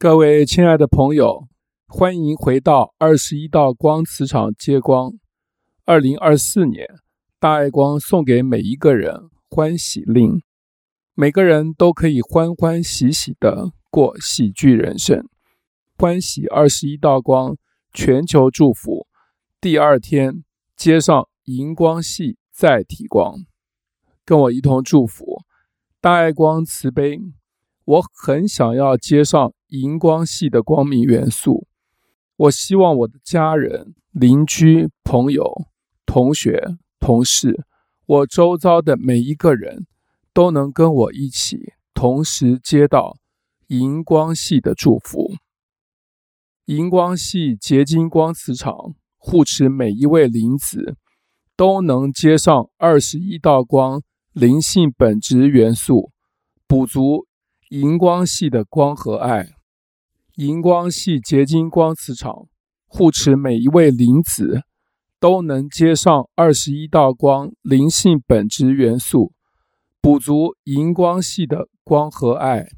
各位亲爱的朋友，欢迎回到二十一道光磁场接光。二零二四年，大爱光送给每一个人欢喜令，每个人都可以欢欢喜喜的过喜剧人生。欢喜二十一道光，全球祝福。第二天接上荧光系载体光，跟我一同祝福大爱光慈悲。我很想要接上。荧光系的光明元素，我希望我的家人、邻居、朋友、同学、同事，我周遭的每一个人都能跟我一起同时接到荧光系的祝福。荧光系结晶光磁场护持每一位灵子，都能接上二十一道光灵性本质元素，补足荧光系的光和爱。荧光系结晶光磁场护持每一位灵子，都能接上二十一道光灵性本质元素，补足荧光系的光和爱。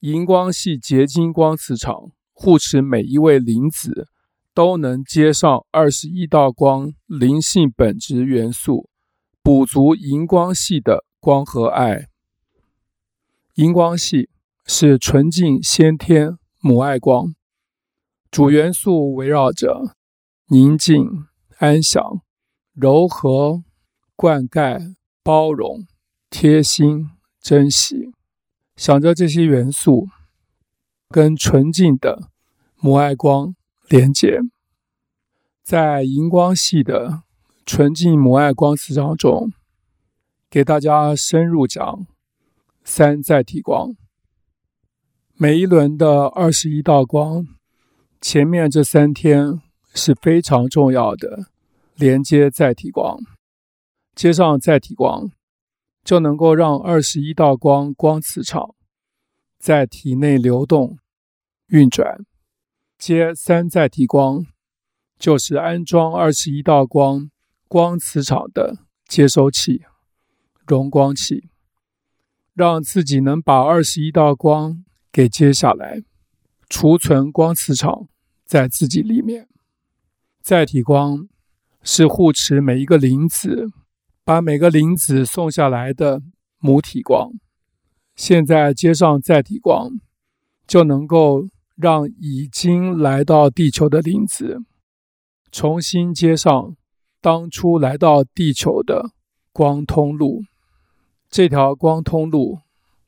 荧光系结晶光磁场护持每一位灵子，都能接上二十一道光灵性本质元素，补足荧光系的光和爱。荧光系是纯净先天。母爱光。主元素围绕着宁静、安详、柔和、灌溉、包容、贴心、珍惜，想着这些元素跟纯净的母爱光连接，在荧光系的纯净母爱光磁场中，给大家深入讲三载体光。每一轮的二十一道光，前面这三天是非常重要的，连接载体光，接上载体光，就能够让二十一道光光磁场在体内流动运转。接三载体光，就是安装二十一道光光磁场的接收器、容光器，让自己能把二十一道光。给接下来，储存光磁场在自己里面。载体光是护持每一个灵子，把每个灵子送下来的母体光。现在接上载体光，就能够让已经来到地球的灵子，重新接上当初来到地球的光通路。这条光通路，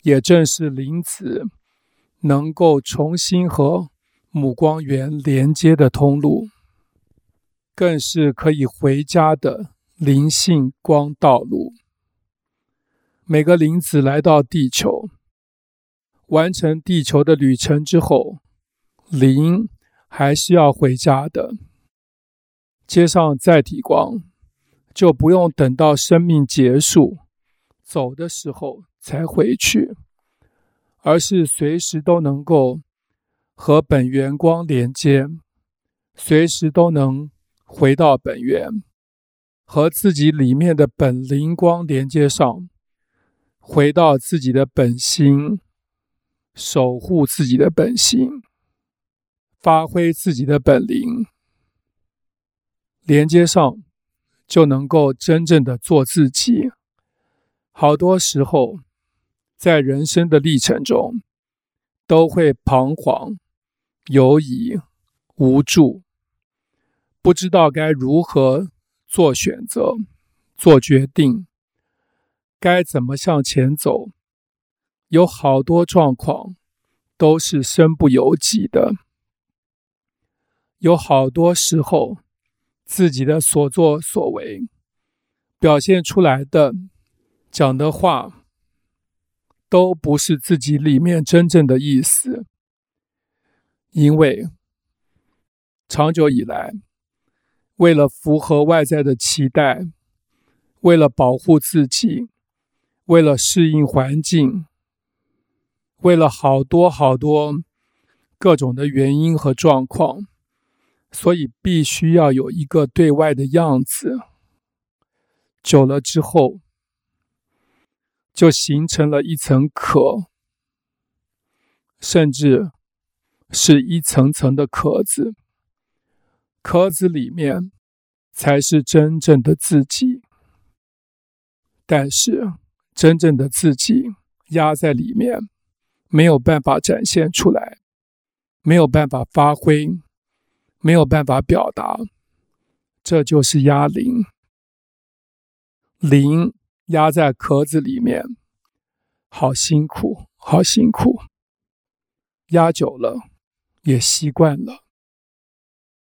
也正是灵子。能够重新和母光源连接的通路，更是可以回家的灵性光道路。每个灵子来到地球，完成地球的旅程之后，灵还是要回家的。接上载体光，就不用等到生命结束，走的时候才回去。而是随时都能够和本源光连接，随时都能回到本源，和自己里面的本灵光连接上，回到自己的本心，守护自己的本心，发挥自己的本灵，连接上就能够真正的做自己。好多时候。在人生的历程中，都会彷徨、犹疑、无助，不知道该如何做选择、做决定，该怎么向前走。有好多状况都是身不由己的，有好多时候自己的所作所为表现出来的、讲的话。都不是自己里面真正的意思，因为长久以来，为了符合外在的期待，为了保护自己，为了适应环境，为了好多好多各种的原因和状况，所以必须要有一个对外的样子。久了之后，就形成了一层壳，甚至是一层层的壳子，壳子里面才是真正的自己。但是，真正的自己压在里面，没有办法展现出来，没有办法发挥，没有办法表达，这就是压灵。灵压在壳子里面，好辛苦，好辛苦。压久了，也习惯了。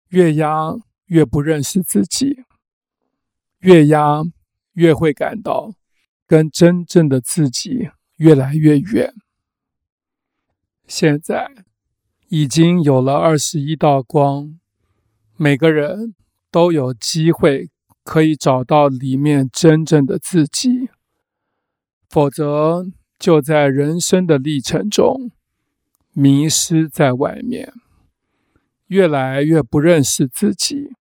越压越不认识自己，越压越会感到跟真正的自己越来越远。现在已经有了二十一道光，每个人都有机会可以找到里面真正的自己，否则就在人生的历程中。迷失在外面，越来越不认识自己，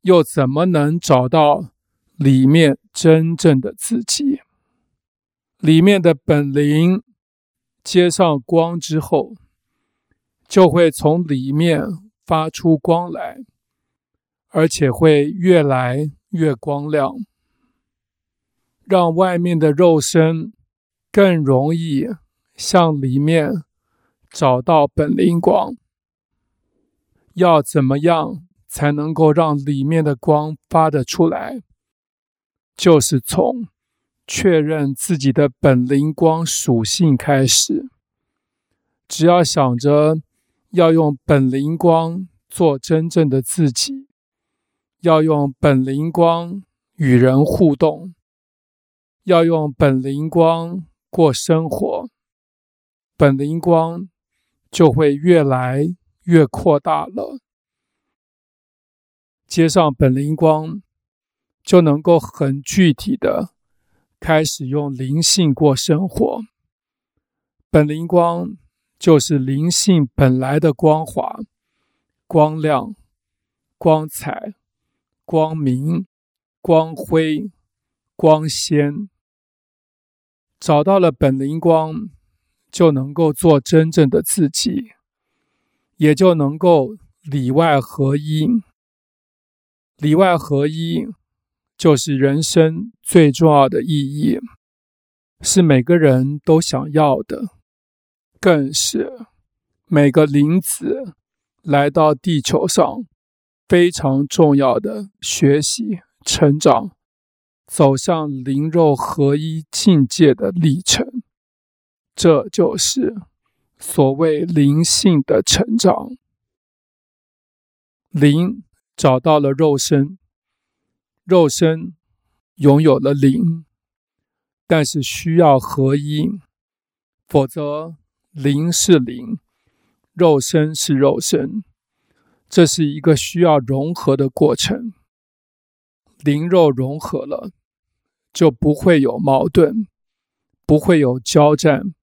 又怎么能找到里面真正的自己？里面的本灵接上光之后，就会从里面发出光来，而且会越来越光亮，让外面的肉身更容易向里面。找到本灵光，要怎么样才能够让里面的光发得出来？就是从确认自己的本灵光属性开始。只要想着要用本灵光做真正的自己，要用本灵光与人互动，要用本灵光过生活，本灵光。就会越来越扩大了。接上本灵光，就能够很具体的开始用灵性过生活。本灵光就是灵性本来的光华、光亮、光彩、光明、光辉、光鲜。找到了本灵光。就能够做真正的自己，也就能够里外合一。里外合一就是人生最重要的意义，是每个人都想要的，更是每个灵子来到地球上非常重要的学习、成长、走向灵肉合一境界的历程。这就是所谓灵性的成长。灵找到了肉身，肉身拥有了灵，但是需要合一，否则灵是灵，肉身是肉身，这是一个需要融合的过程。灵肉融合了，就不会有矛盾，不会有交战。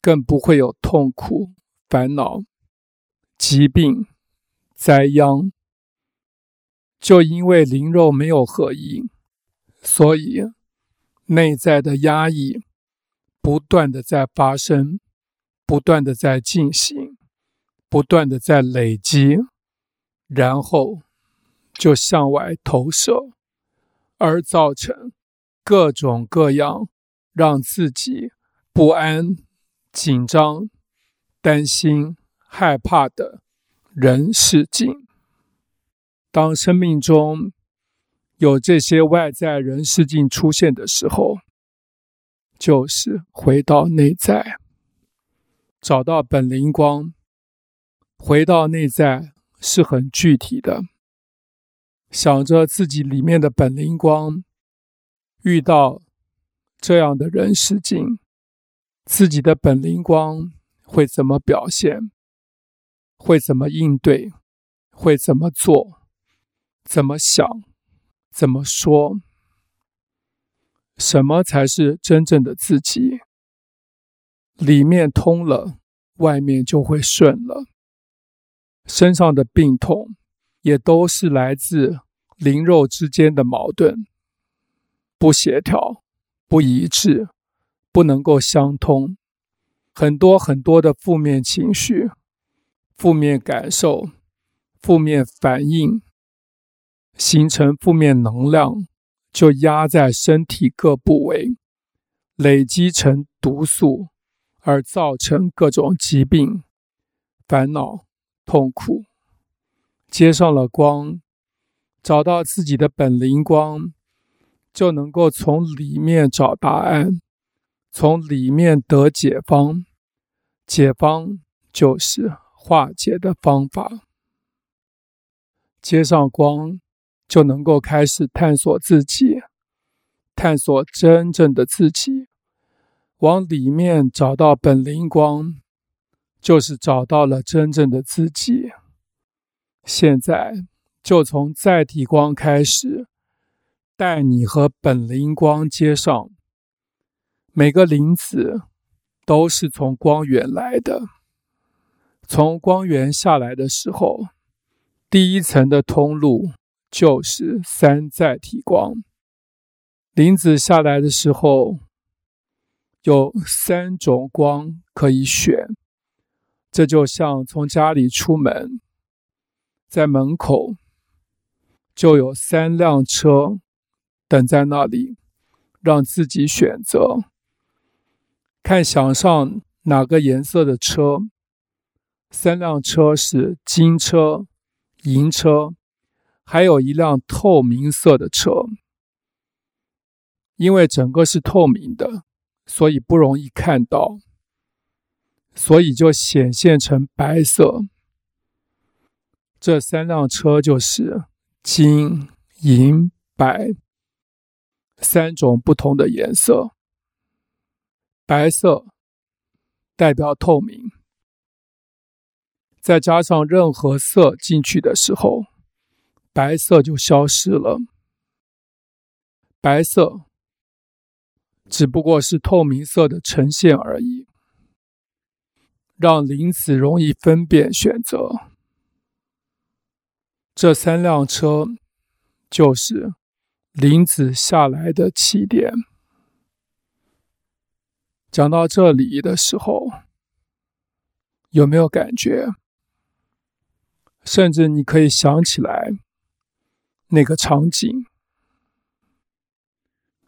更不会有痛苦、烦恼、疾病、灾殃。就因为灵肉没有合一，所以内在的压抑不断的在发生，不断的在进行，不断的在累积，然后就向外投射，而造成各种各样让自己不安。紧张、担心、害怕的人事境。当生命中有这些外在人事境出现的时候，就是回到内在，找到本灵光。回到内在是很具体的，想着自己里面的本灵光，遇到这样的人事境。自己的本灵光会怎么表现？会怎么应对？会怎么做？怎么想？怎么说？什么才是真正的自己？里面通了，外面就会顺了。身上的病痛也都是来自灵肉之间的矛盾，不协调，不一致。不能够相通，很多很多的负面情绪，负面感受、负面反应，形成负面能量，就压在身体各部位，累积成毒素，而造成各种疾病、烦恼、痛苦。接上了光，找到自己的本灵光，就能够从里面找答案，从里面得解方。解方就是化解的方法。接上光，就能够开始探索自己，探索真正的自己，往里面找到本灵光，就是找到了真正的自己。现在就从载体光开始，带你和本灵光接上。每个灵子都是从光源来的，从光源下来的时候，第一层的通路就是三载体光。灵子下来的时候，有三种光可以选，这就像从家里出门。在门口就有三辆车等在那里，让自己选择，看想上哪个颜色的车。三辆车是金车、银车，还有一辆透明色的车。因为整个是透明的，所以不容易看到，所以就显现成白色。这三辆车就是金、银、白三种不同的颜色。白色代表透明，再加上任何色进去的时候，白色就消失了。白色只不过是透明色的呈现而已，让林子容易分辨选择。这三辆车就是林子下来的起点。讲到这里的时候，有没有感觉？甚至你可以想起来那个场景。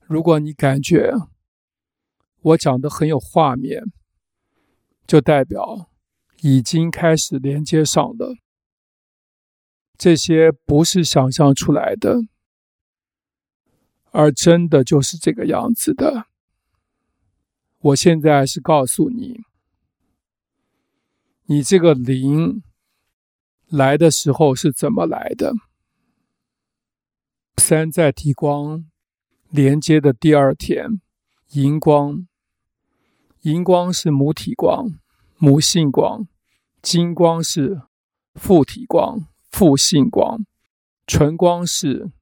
如果你感觉我讲的很有画面，就代表已经开始连接上了。这些不是想象出来的，而真的就是这个样子的。我现在是告诉你，你这个灵来的时候是怎么来的。三载体光连接的第二天，荧光，荧光是母体光，母性光；金光是父体光。父性光，纯光是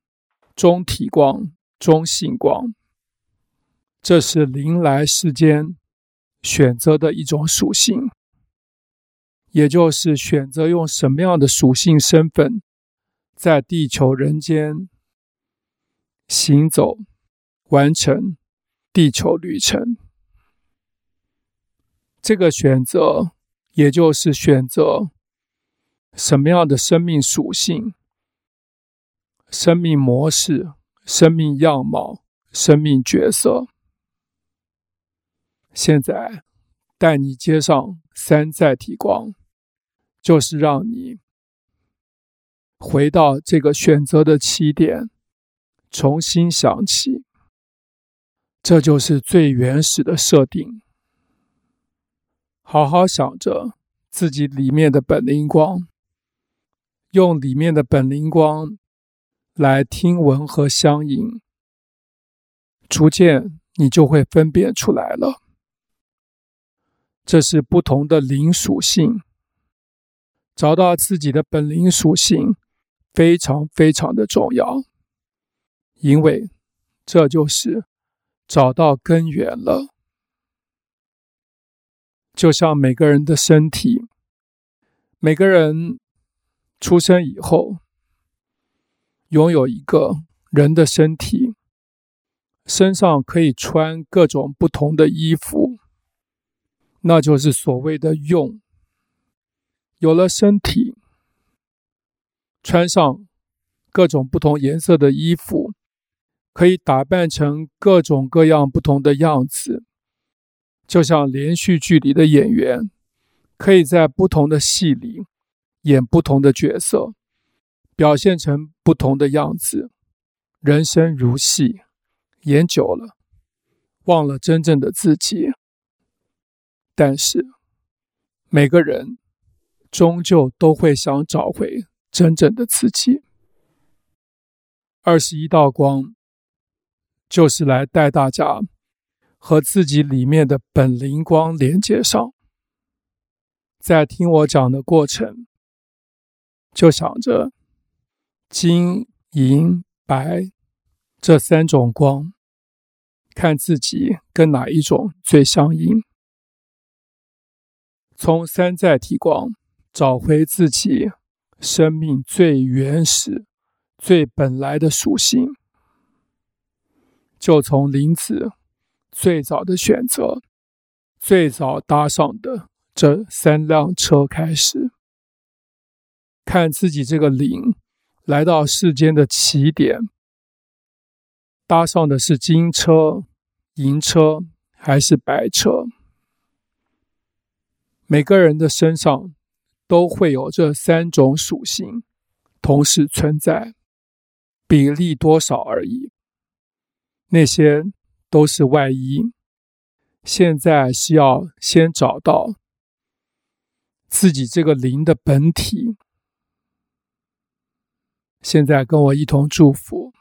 中体光、中性光，这是灵来世间选择的一种属性，也就是选择用什么样的属性身份，在地球人间行走，完成地球旅程。这个选择，也就是选择。什么样的生命属性、生命模式、生命样貌、生命角色？现在带你接上三载体光，就是让你回到这个选择的起点，重新想起。这就是最原始的设定。好好想着自己里面的本灵光。用里面的本灵光来听闻和相应，逐渐你就会分辨出来了。这是不同的灵属性，找到自己的本灵属性非常非常的重要，因为这就是找到根源了。就像每个人的身体，每个人。出生以后，拥有一个人的身体，身上可以穿各种不同的衣服，那就是所谓的用。有了身体，穿上各种不同颜色的衣服，可以打扮成各种各样不同的样子，就像连续剧里的演员，可以在不同的戏里演不同的角色，表现成不同的样子。人生如戏，演久了，忘了真正的自己。但是，每个人终究都会想找回真正的自己。二十一道光，就是来带大家和自己里面的本灵光连接上。在听我讲的过程，就想着金银白这三种光，看自己跟哪一种最相应。从三在体光找回自己生命最原始、最本来的属性，就从林子最早的选择、最早搭上的这三辆车开始，看自己这个灵来到世间的起点，搭上的是金车、银车还是白车？每个人的身上都会有这三种属性同时存在，比例多少而已。那些都是外衣。现在是要先找到自己这个灵的本体。现在跟我一同祝福，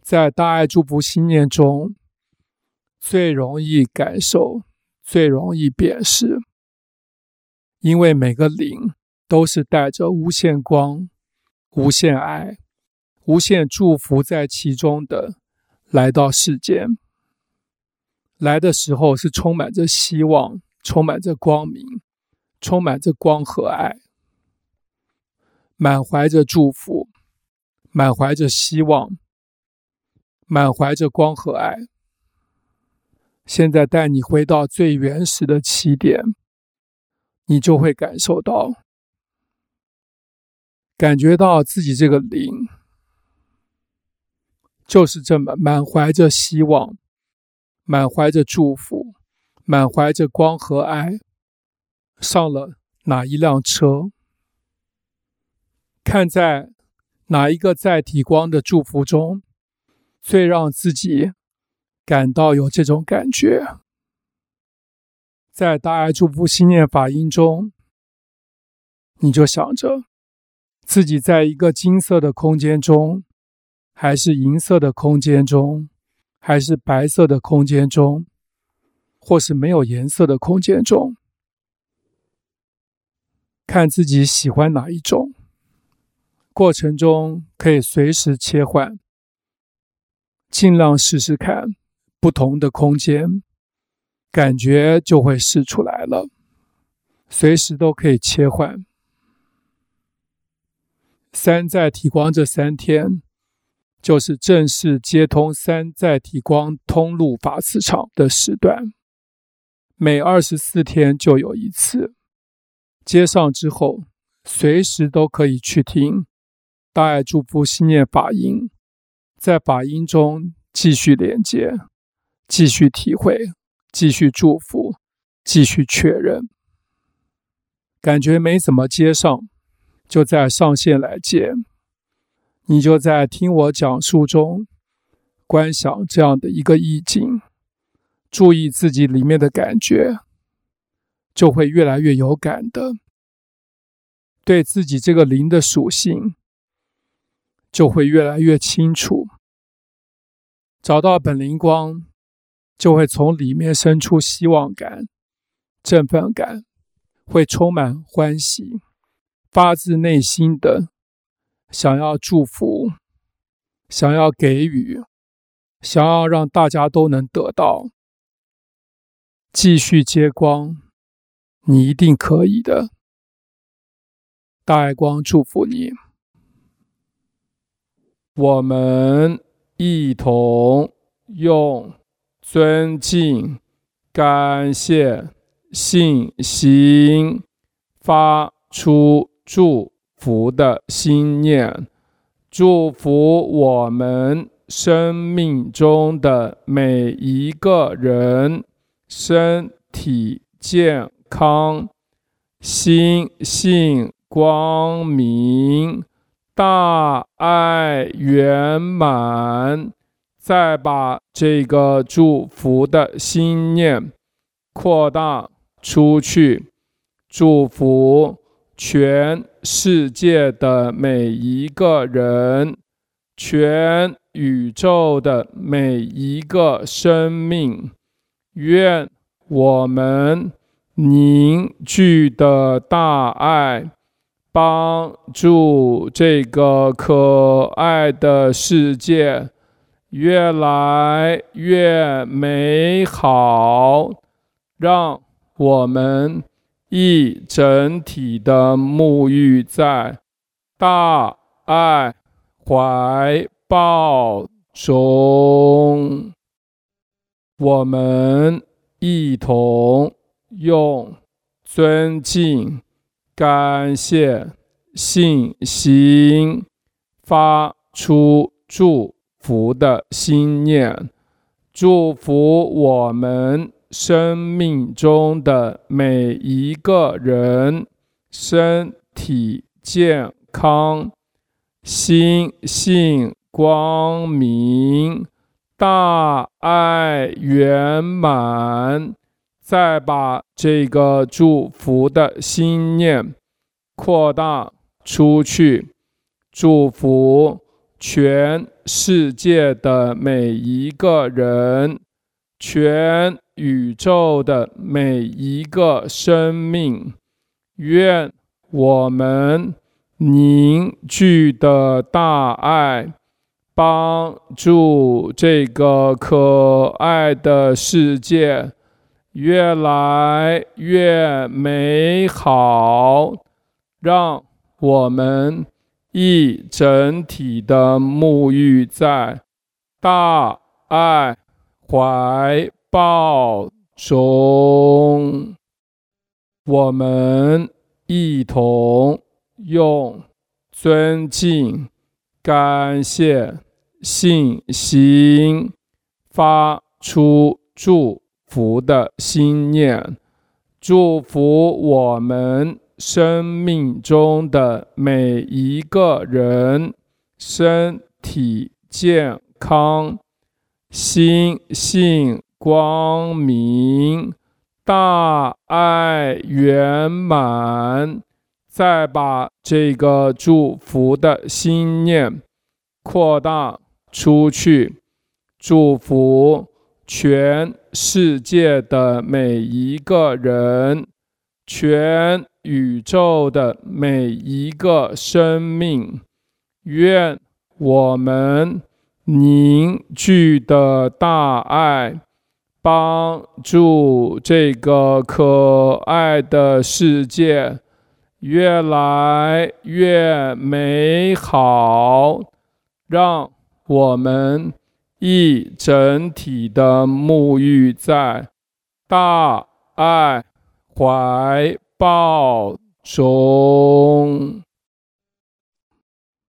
在大爱祝福心念中，最容易感受，最容易辨识。因为每个灵都是带着无限光、无限爱、无限祝福在其中的，来到世间。来的时候是充满着希望、充满着光明、充满着光和爱，满怀着祝福、满怀着希望、满怀着光和爱。现在带你回到最原始的起点。你就会感受到，感觉到自己这个灵，就是这么满怀着希望，满怀着祝福，满怀着光和爱，上了哪一辆车？看在哪一个载体光的祝福中，最让自己感到有这种感觉。在大爱祝福心念法音中，你就想着自己在一个金色的空间中，还是银色的空间中，还是白色的空间中，或是没有颜色的空间中，看自己喜欢哪一种。过程中可以随时切换，尽量试试看不同的空间。感觉就会试出来了，随时都可以切换。三在提光这三天，就是正式接通三载体光通路法磁场的时段，每二十四天就有一次。接上之后，随时都可以去听大爱祝福心念法音，在法音中继续连接，继续体会。继续祝福，继续确认。感觉没怎么接上，就在上线来接。你就在听我讲述中观想这样的一个意境，注意自己里面的感觉，就会越来越有感的。对自己这个灵的属性，就会越来越清楚。找到本灵光。就会从里面生出希望感、振奋感，会充满欢喜，发自内心的想要祝福，想要给予，想要让大家都能得到。继续接光，你一定可以的。大爱光祝福你，我们一同用。尊敬、感谢、信心、发出祝福的心念，祝福我们生命中的每一个人身体健康，心性光明，大爱圆满。再把这个祝福的心念扩大出去，祝福全世界的每一个人，全宇宙的每一个生命。愿我们凝聚的大爱，帮助这个可爱的世界。越来越美好，让我们一整体的沐浴在大爱怀抱中。我们一同用尊敬、感谢、信心发出祝福的心念，祝福我们生命中的每一个人身体健康，心性光明，大爱圆满。再把这个祝福的心念扩大出去，祝福。全世界的每一个人，全宇宙的每一个生命，愿我们凝聚的大爱，帮助这个可爱的世界越来越美好，让我们。一整体的沐浴在大爱怀报中，我们一同用尊敬、感谢、信心发出祝福的心念，祝福我们。生命中的每一个人，身体健康，心性光明，大爱圆满。再把这个祝福的心念扩大出去，祝福全世界的每一个人，全。宇宙的每一个生命，愿我们凝聚的大爱，帮助这个可爱的世界越来越美好，让我们一整体的沐浴在大爱怀抱中。